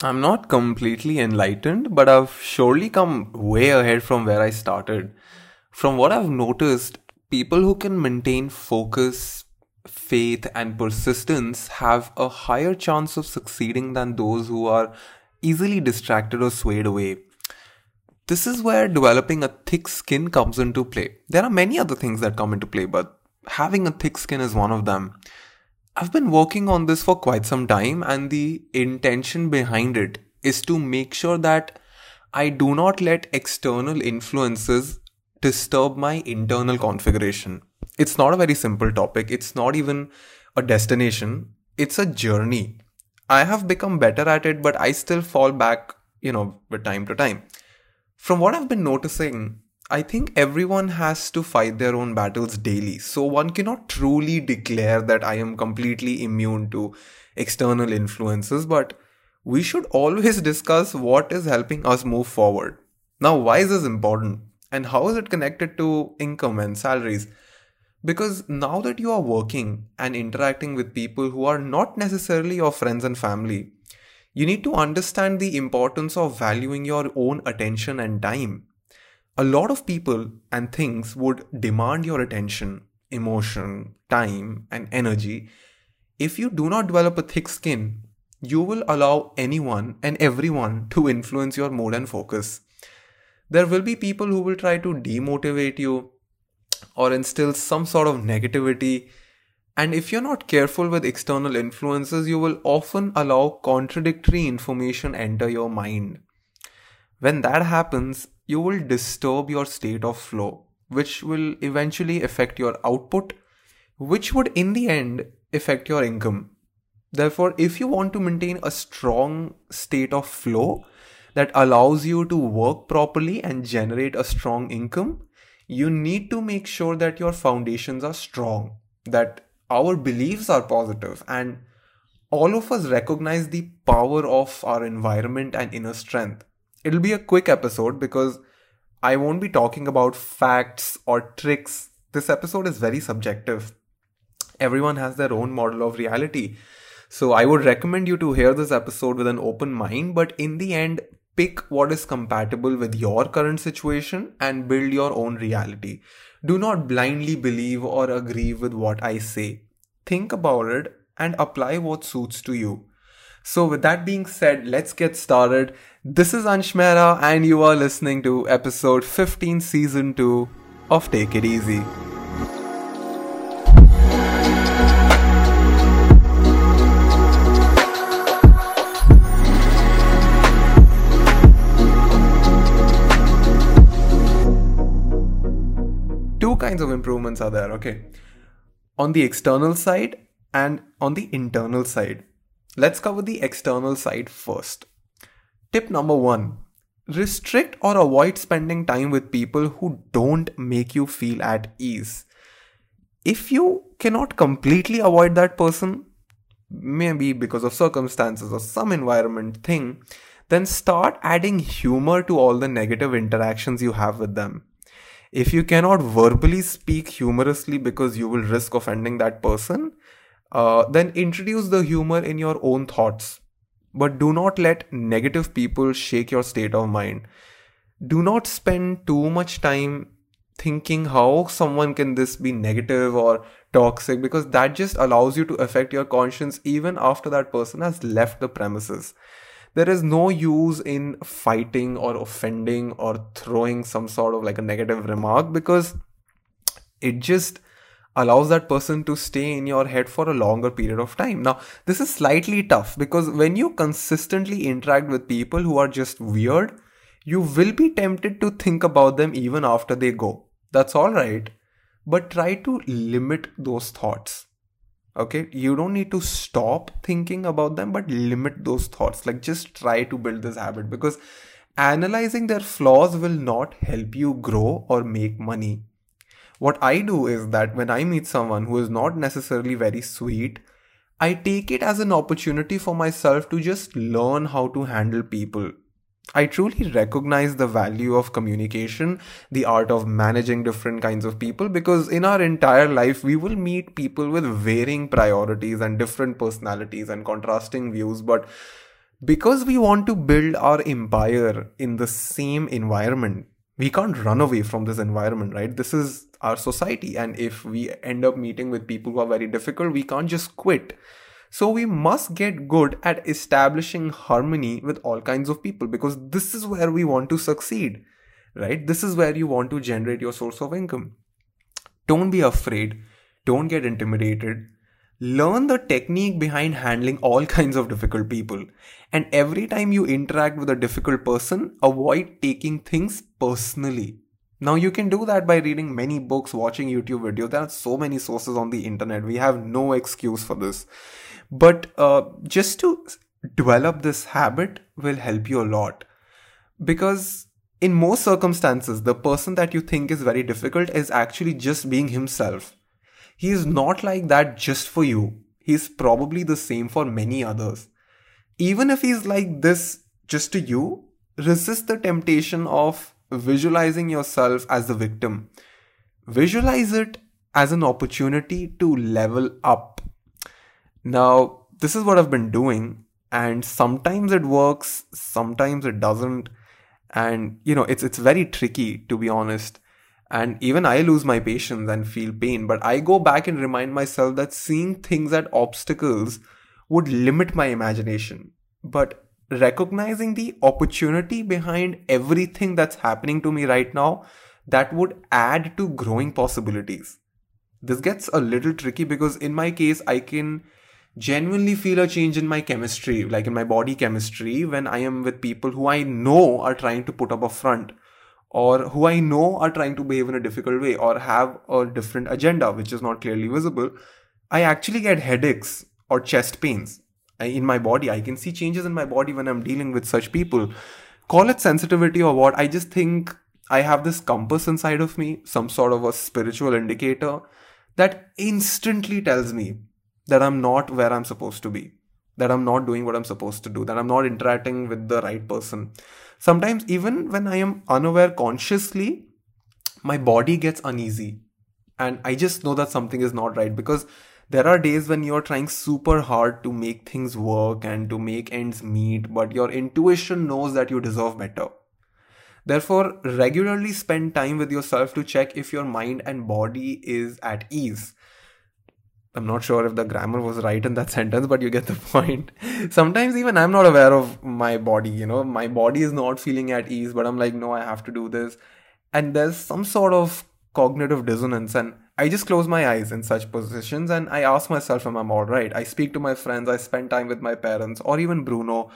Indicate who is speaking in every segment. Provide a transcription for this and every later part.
Speaker 1: I'm not completely enlightened, but I've surely come way ahead from where I started. From what I've noticed, people who can maintain focus, faith, and persistence have a higher chance of succeeding than those who are easily distracted or swayed away. This is where developing a thick skin comes into play. There are many other things that come into play, but having a thick skin is one of them. I've been working on this for quite some time, and the intention behind it is to make sure that I do not let external influences disturb my internal configuration. It's not a very simple topic, it's not even a destination, it's a journey. I have become better at it, but I still fall back, you know, with time to time. From what I've been noticing, I think everyone has to fight their own battles daily. So one cannot truly declare that I am completely immune to external influences, but we should always discuss what is helping us move forward. Now, why is this important? And how is it connected to income and salaries? Because now that you are working and interacting with people who are not necessarily your friends and family, you need to understand the importance of valuing your own attention and time a lot of people and things would demand your attention, emotion, time, and energy. If you do not develop a thick skin, you will allow anyone and everyone to influence your mood and focus. There will be people who will try to demotivate you or instill some sort of negativity. And if you're not careful with external influences, you will often allow contradictory information enter your mind. When that happens, you will disturb your state of flow, which will eventually affect your output, which would in the end affect your income. Therefore, if you want to maintain a strong state of flow that allows you to work properly and generate a strong income, you need to make sure that your foundations are strong, that our beliefs are positive, and all of us recognize the power of our environment and inner strength. It'll be a quick episode because I won't be talking about facts or tricks. This episode is very subjective. Everyone has their own model of reality. So I would recommend you to hear this episode with an open mind, but in the end, pick what is compatible with your current situation and build your own reality. Do not blindly believe or agree with what I say. Think about it and apply what suits to you. So, with that being said, let's get started. This is Ansh Mehra, and you are listening to episode 15, season 2 of Take It Easy. Two kinds of improvements are there, okay? On the external side and on the internal side. Let's cover the external side first. Tip number one restrict or avoid spending time with people who don't make you feel at ease. If you cannot completely avoid that person, maybe because of circumstances or some environment thing, then start adding humor to all the negative interactions you have with them. If you cannot verbally speak humorously because you will risk offending that person, uh, then introduce the humor in your own thoughts. But do not let negative people shake your state of mind. Do not spend too much time thinking how someone can this be negative or toxic because that just allows you to affect your conscience even after that person has left the premises there is no use in fighting or offending or throwing some sort of like a negative remark because it just allows that person to stay in your head for a longer period of time. Now, this is slightly tough because when you consistently interact with people who are just weird, you will be tempted to think about them even after they go. That's all right. But try to limit those thoughts. Okay, you don't need to stop thinking about them, but limit those thoughts. Like, just try to build this habit because analyzing their flaws will not help you grow or make money what I do is that when I meet someone who is not necessarily very sweet, I take it as an opportunity for myself to just learn how to handle people. I truly recognize the value of communication, the art of managing different kinds of people, because in our entire life, we will meet people with varying priorities and different personalities and contrasting views. But because we want to build our empire in the same environment we can't run away from this environment right this is our society. And if we end up meeting with people who are very difficult we can't just quit. So we must get good at establishing harmony with all kinds of people because this is where we want to succeed right? This is where you want to generate your source of income. Don't be afraid. Don't get intimidated. Learn the technique behind handling all kinds of difficult people. And every time you interact with a difficult person avoid taking things personally now you can do that by reading many books watching youtube videos. There are so many sources on the internet. We have no excuse for this. But uh, just to develop this habit will help you a lot. Because in most circumstances the person that you think is very difficult is actually just being himself. He is not like that just for you. He's probably the same for many others. Even if he's like this just to you, resist the temptation of visualizing yourself as the victim. Visualize it as an opportunity to level up. Now, this is what I've been doing, and sometimes it works, sometimes it doesn't. And you know, it's it's very tricky to be honest and even I lose my patience and feel pain. But I go back and remind myself that seeing things as obstacles would limit my imagination. But recognizing the opportunity behind everything that's happening to me right now, that would add to growing possibilities. This gets a little tricky because in my case, I can genuinely feel a change in my chemistry, like in my body chemistry, when I am with people who I know are trying to put up a front or who I know are trying to behave in a difficult way or have a different agenda which is not clearly visible, I actually get headaches or chest pains Uh, in my body. I can see changes in my body when I'm dealing with such people. Call it sensitivity or what, I just think I have this compass inside of me, some sort of a spiritual indicator that instantly tells me that I'm not where I'm supposed to be, that I'm not doing what I'm supposed to do, that I'm not interacting with the right person sometimes even when i am unaware consciously my body gets uneasy and i just know that something is not right because there are days when you're trying super hard to make things work and to make ends meet but your intuition knows that you deserve better therefore regularly spend time with yourself to check if your mind and body is at ease I'm not sure if the grammar was right in that sentence, but you get the point. Sometimes even I'm not aware of my body, you know, my body is not feeling at ease, but I'm like, no, I have to do this. And there's some sort of cognitive dissonance. And I just close my eyes in such positions and I ask myself, am I all right? I speak to my friends, I spend time with my parents, or even Bruno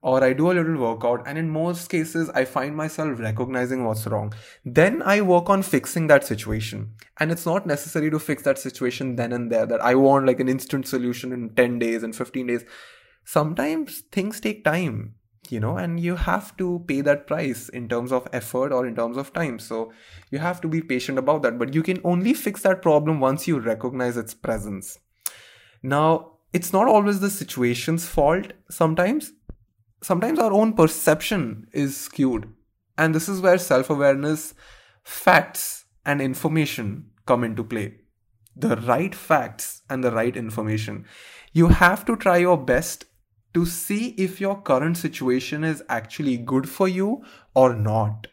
Speaker 1: or I do a little workout, and in most cases, I find myself recognizing what's wrong. Then I work on fixing that situation. And it's not necessary to fix that situation then and there, that I want like an instant solution in 10 days and 15 days. Sometimes things take time, you know, and you have to pay that price in terms of effort or in terms of time. So you have to be patient about that. But you can only fix that problem once you recognize its presence. Now, it's not always the situation's fault sometimes sometimes our own perception is skewed. And this is where self awareness, facts, and information come into play. The right facts and the right information. You have to try your best to see if your current situation is actually good for you or not.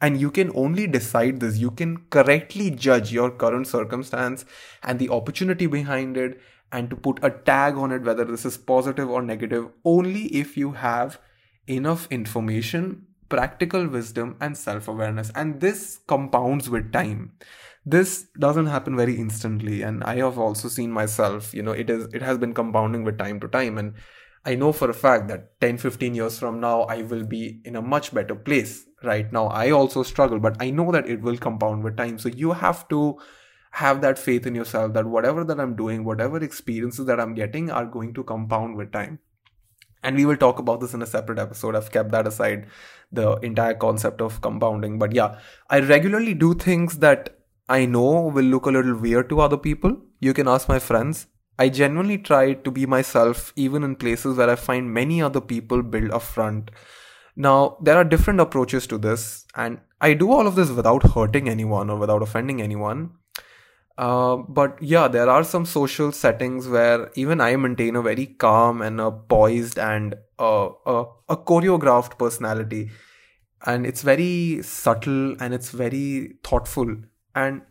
Speaker 1: And you can only decide this. You can correctly judge your current circumstance and the opportunity behind it and to put a tag on it whether this is positive or negative only if you have enough information practical wisdom and self awareness and this compounds with time this doesn't happen very instantly and i have also seen myself you know it is it has been compounding with time to time and i know for a fact that 10 15 years from now i will be in a much better place right now i also struggle but i know that it will compound with time so you have to have that faith in yourself that whatever that I'm doing, whatever experiences that I'm getting are going to compound with time. And we will talk about this in a separate episode. I've kept that aside, the entire concept of compounding. But yeah, I regularly do things that I know will look a little weird to other people. You can ask my friends. I genuinely try to be myself even in places where I find many other people build a front. Now, there are different approaches to this, and I do all of this without hurting anyone or without offending anyone. Uh, but yeah, there are some social settings where even I maintain a very calm and a poised and a, a, a choreographed personality and it's very subtle and it's very thoughtful and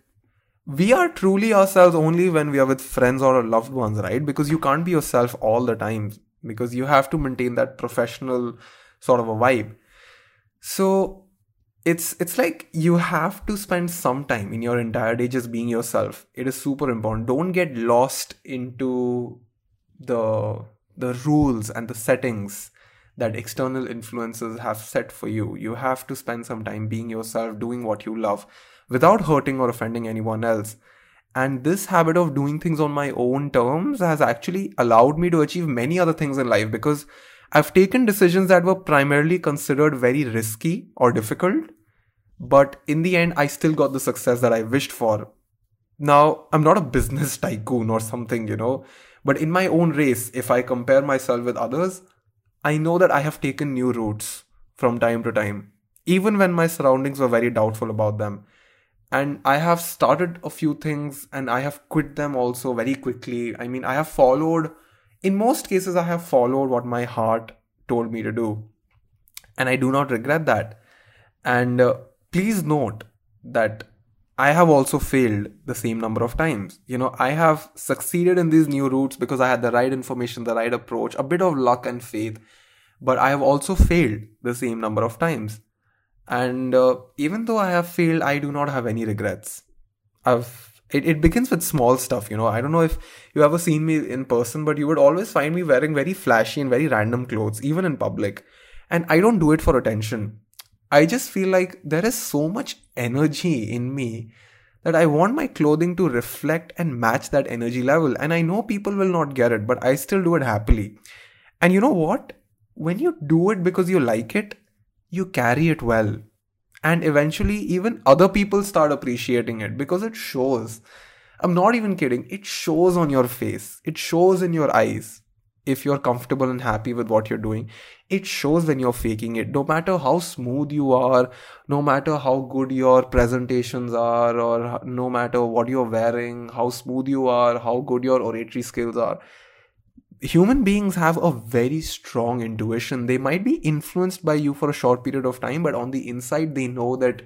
Speaker 1: we are truly ourselves only when we are with friends or loved ones right? Because you can't be yourself all the time because you have to maintain that professional sort of a vibe. So it's it's like you have to spend some time in your entire day just being yourself. It is super important. Don't get lost into the the rules and the settings that external influences have set for you. You have to spend some time being yourself, doing what you love without hurting or offending anyone else. And this habit of doing things on my own terms has actually allowed me to achieve many other things in life because I've taken decisions that were primarily considered very risky or difficult. But in the end, I still got the success that I wished for. Now, I'm not a business tycoon or something, you know, but in my own race, if I compare myself with others, I know that I have taken new routes from time to time, even when my surroundings were very doubtful about them. And I have started a few things and I have quit them also very quickly. I mean, I have followed, in most cases, I have followed what my heart told me to do. And I do not regret that. And uh, please note that I have also failed the same number of times. You know, I have succeeded in these new routes because I had the right information, the right approach, a bit of luck and faith, but I have also failed the same number of times. And uh, even though I have failed, I do not have any regrets. I've it, it begins with small stuff, you know. I don't know if you ever seen me in person, but you would always find me wearing very flashy and very random clothes, even in public. And I don't do it for attention. I just feel like there is so much energy in me that I want my clothing to reflect and match that energy level. And I know people will not get it, but I still do it happily. And you know what? When you do it because you like it, you carry it well. And eventually, even other people start appreciating it because it shows. I'm not even kidding. It shows on your face, it shows in your eyes if you're comfortable and happy with what you're doing it shows when you're faking it no matter how smooth you are no matter how good your presentations are or no matter what you're wearing how smooth you are how good your oratory skills are human beings have a very strong intuition they might be influenced by you for a short period of time but on the inside they know that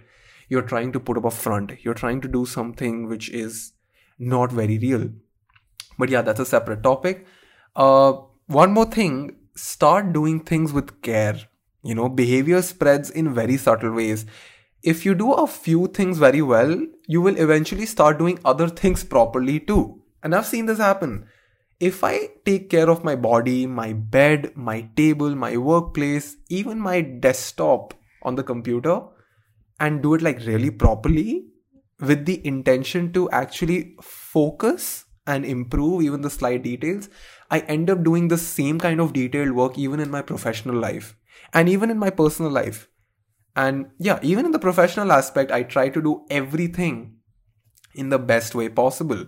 Speaker 1: you're trying to put up a front you're trying to do something which is not very real but yeah that's a separate topic uh, one more thing start doing things with care. You know, behavior spreads in very subtle ways. If you do a few things very well, you will eventually start doing other things properly too. And I've seen this happen. If I take care of my body, my bed, my table, my workplace, even my desktop on the computer, and do it like really properly with the intention to actually focus and improve even the slight details, I end up doing the same kind of detailed work even in my professional life and even in my personal life. And yeah, even in the professional aspect, I try to do everything in the best way possible.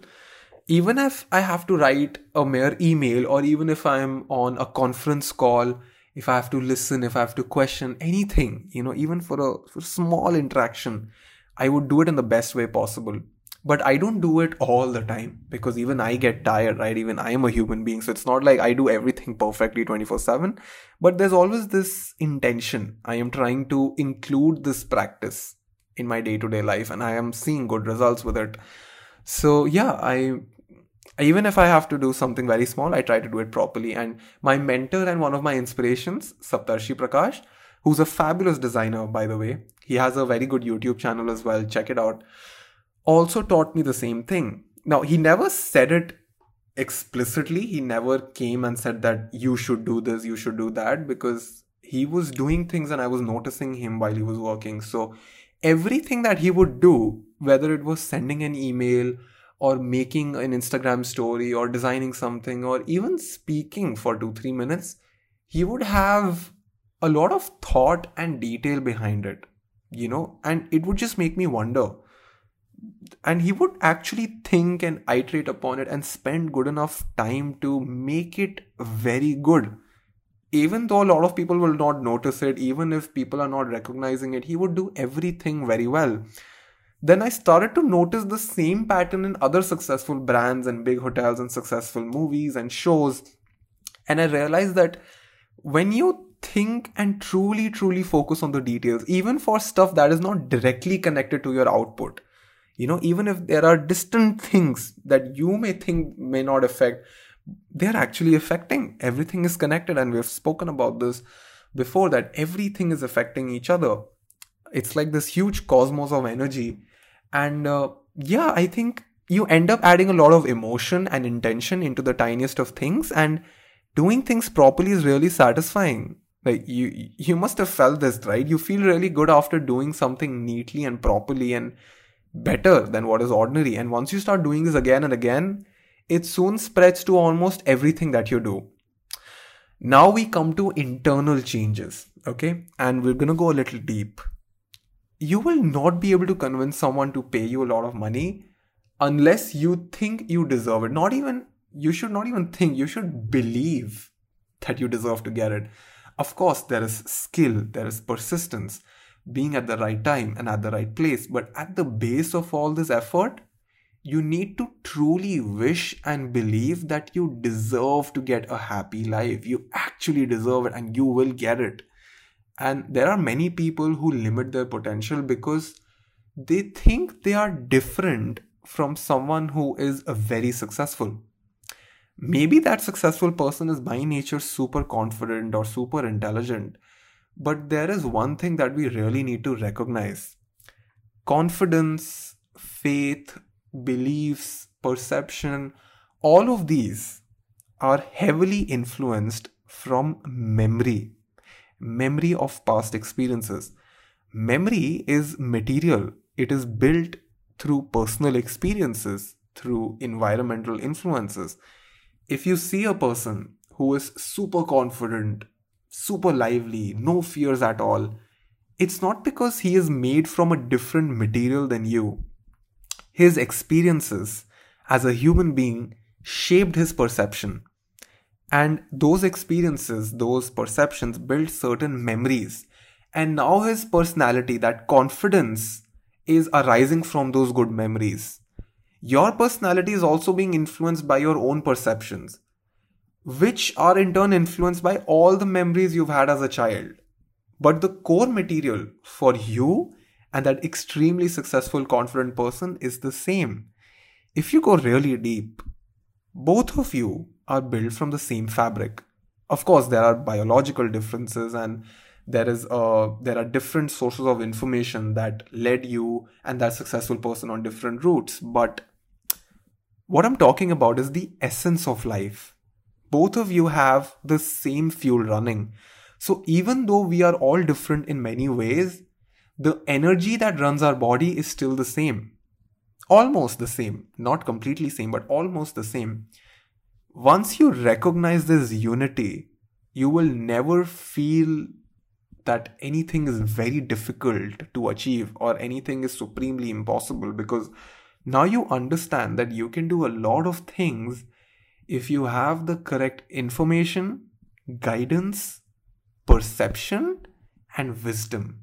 Speaker 1: Even if I have to write a mere email, or even if I'm on a conference call, if I have to listen, if I have to question anything, you know, even for a, for small interaction, I would do it in the best way possible. But i don't do it all the time because even i get tired right? Even i am a human being. So it's not like i do everything perfectly 24/7 but there's always this intention. I am trying to include this practice in my day-to-day life and i am seeing good results with it. So yeah i even if i have to do something very small i try to do it properly and my mentor and one of my inspirations saptarshi prakash who's a fabulous designer by the way he has a very good youtube channel as well check it out also taught me the same thing. Now, he never said it explicitly. He never came and said that you should do this, you should do that, because he was doing things and I was noticing him while he was working. So, everything that he would do, whether it was sending an email or making an Instagram story or designing something or even speaking for two, three minutes, he would have a lot of thought and detail behind it, you know, and it would just make me wonder. And he would actually think and iterate upon it and spend good enough time to make it very good. Even though a lot of people will not notice it even if people are not recognizing it he would do everything very well then i started to notice the same pattern in other successful brands and big hotels and successful movies and shows and i realized that when you think and truly, truly focus on the details, even for stuff that is not directly connected to your output, you know, even if there are distant things that you may think may not affect, they're actually affecting. Everything is connected, and we've spoken about this before that everything is affecting each other. It's like this huge cosmos of energy. And uh, yeah, I think you end up adding a lot of emotion and intention into the tiniest of things and doing things properly is really satisfying. Like you you must have felt this right? You feel really good after doing something neatly and properly and better than what is ordinary. And once you start doing this again and again it soon spreads to almost everything that you do. Now we come to internal changes okay? And we're to go a little deep you will not be able to convince someone to pay you a lot of money unless you think you deserve it not even you should not even think you should believe that you deserve to get it of course, there is skill, there is persistence, being at the right time and at the right place. But at the base of all this effort, you need to truly wish and believe that you deserve to get a happy life. You actually deserve it and you will get it. And there are many people who limit their potential because they think they are different from someone who is very successful maybe that successful person is by nature super confident or super intelligent. But there is one thing that we really need to recognize confidence, faith, beliefs, perception, all of these are heavily influenced from memory, memory of past experiences. Memory is material, it is built through personal experiences, through environmental influences if you see a person who is super confident, super lively, no fears at all, it's not because he is made from a different material than you. His experiences as a human being shaped his perception. And those experiences, those perceptions build certain memories. And now his personality, that confidence, is arising from those good memories your personality is also being influenced by your own perceptions, which are in turn influenced by all the memories you've had as a child. But the core material for you and that extremely successful, confident person is the same. If you go really deep, both of you are built from the same fabric. Of course, there are biological differences and there is uh, there are different sources of information that led you and that successful person on different routes but what I'm talking about is the essence of life. Both of you have the same fuel running. So even though we are all different in many ways, the energy that runs our body is still the same. Almost the same. Not completely same, but almost the same. Once you recognize this unity, you will never feel that anything is very difficult to achieve or anything is supremely impossible because now you understand that you can do a lot of things if you have the correct information, guidance, perception, and wisdom.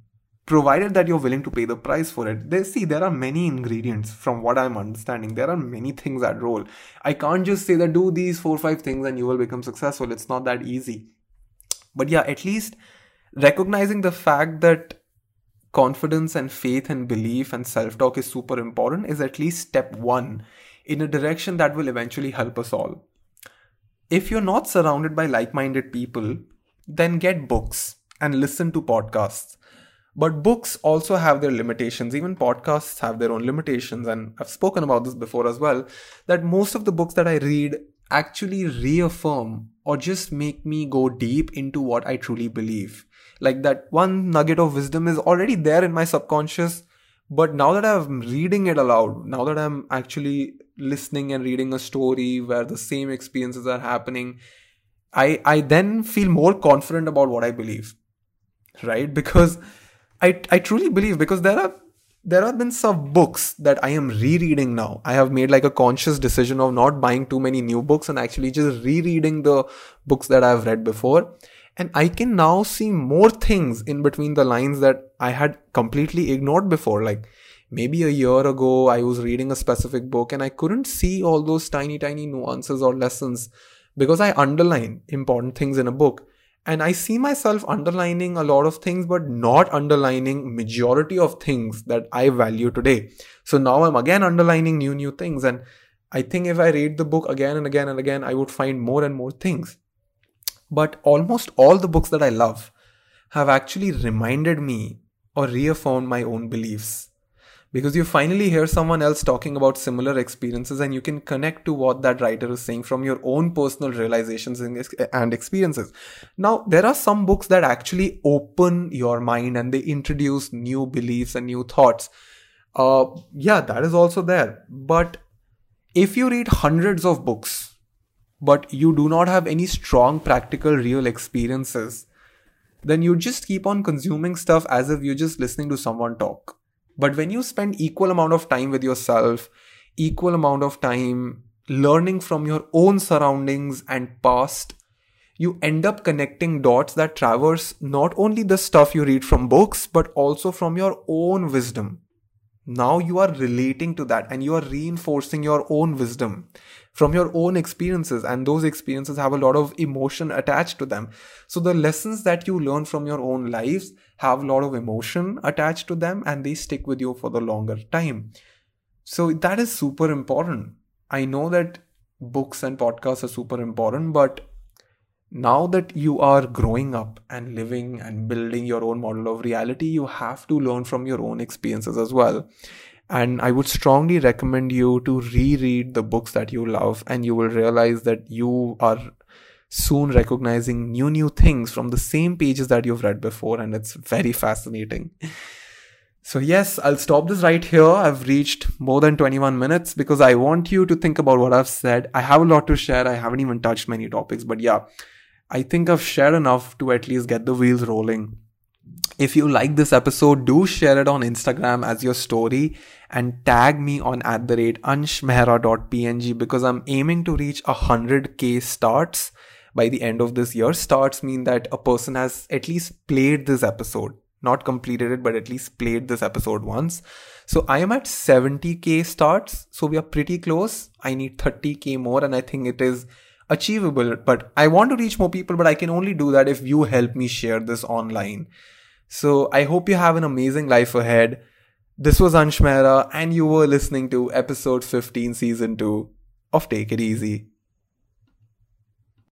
Speaker 1: Provided that you're willing to pay the price for it. They see there are many ingredients from what I'm understanding. There are many things at roll. I can't just say that do these four or five things and you will become successful. It's not that easy. But yeah, at least recognizing the fact that confidence and faith and belief and self talk is super important is at least step one in a direction that will eventually help us all. If you're not surrounded by like minded people, then get books and listen to podcasts. But books also have their limitations. Even podcasts have their own limitations. And I've spoken about this before as well that most of the books that I read actually reaffirm or just make me go deep into what I truly believe like that one nugget of wisdom is already there in my subconscious but now that i'm reading it aloud now that i'm actually listening and reading a story where the same experiences are happening i i then feel more confident about what i believe right because i i truly believe because there are there have been some books that I am rereading now. I have made like a conscious decision of not buying too many new books and actually just rereading the books that I've read before and I can now see more things in between the lines that I had completely ignored before. Like maybe a year ago, I was reading a specific book and I couldn't see all those tiny, tiny nuances or lessons because I underline important things in a book. And i see myself underlining a lot of things but not underlining majority of things that i value today. So now i'm again underlining new new things. And i think if i read the book again and again and again i would find more and more things. But almost all the books that i love have actually reminded me or reaffirmed my own beliefs because you finally hear someone else talking about similar experiences and you can connect to what that writer is saying from your own personal realizations and experiences. Now, there are some books that actually open your mind and they introduce new beliefs and new thoughts. Uh, yeah, that is also there. But if you read hundreds of books, but you do not have any strong practical real experiences, then you just keep on consuming stuff as if you're just listening to someone talk but when you spend equal amount of time with yourself, equal amount of time learning from your own surroundings and past, you end up connecting dots that traverse not only the stuff you read from books, but also from your own wisdom. Now you are relating to that and you are reinforcing your own wisdom from your own experiences and those experiences have a lot of emotion attached to them so the lessons that you learn from your own lives have a lot of emotion attached to them and they stick with you for the longer time. So that is super important. I know that books and podcasts are super important but now that you are growing up and living and building your own model of reality you have to learn from your own experiences as well. And I would strongly recommend you to reread the books that you love, and you will realize that you are soon recognizing new, new things from the same pages that you've read before, and it's very fascinating. So, yes, I'll stop this right here. I've reached more than 21 minutes because I want you to think about what I've said. I have a lot to share. I haven't even touched many topics, but yeah, I think I've shared enough to at least get the wheels rolling. If you like this episode, do share it on Instagram as your story and tag me on at the rate anshmehra.png because I'm aiming to reach 100k starts by the end of this year. Starts mean that a person has at least played this episode, not completed it, but at least played this episode once. So I am at 70k starts. So we are pretty close. I need 30k more, and I think it is achievable. But I want to reach more people, but I can only do that if you help me share this online. So I hope you have an amazing life ahead. This was Ansh Mehra, and you were listening to episode 15, season 2 of Take It Easy.